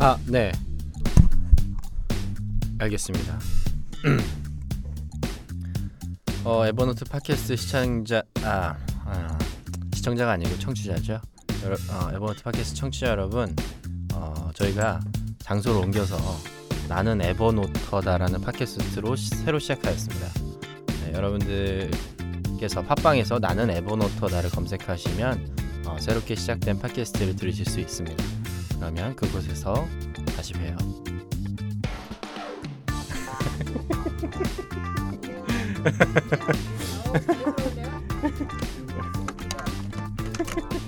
아, 네. 알겠습니다. 어, 에버노트 팟캐스트 시청자 아, 아 시청자가 아니고 청취자죠. 여러, 어, 에버노트 팟캐스트 청취자 여러분, 어, 저희가 장소를 옮겨서 나는 에버노터다라는 팟캐스트로 시, 새로 시작하였습니다. 네, 여러분들께서 팟빵에서 나는 에버노터다를 검색하시면 어, 새롭게 시작된 팟캐스트를 들으실 수 있습니다. 그러면 그곳에서 다시 봬요.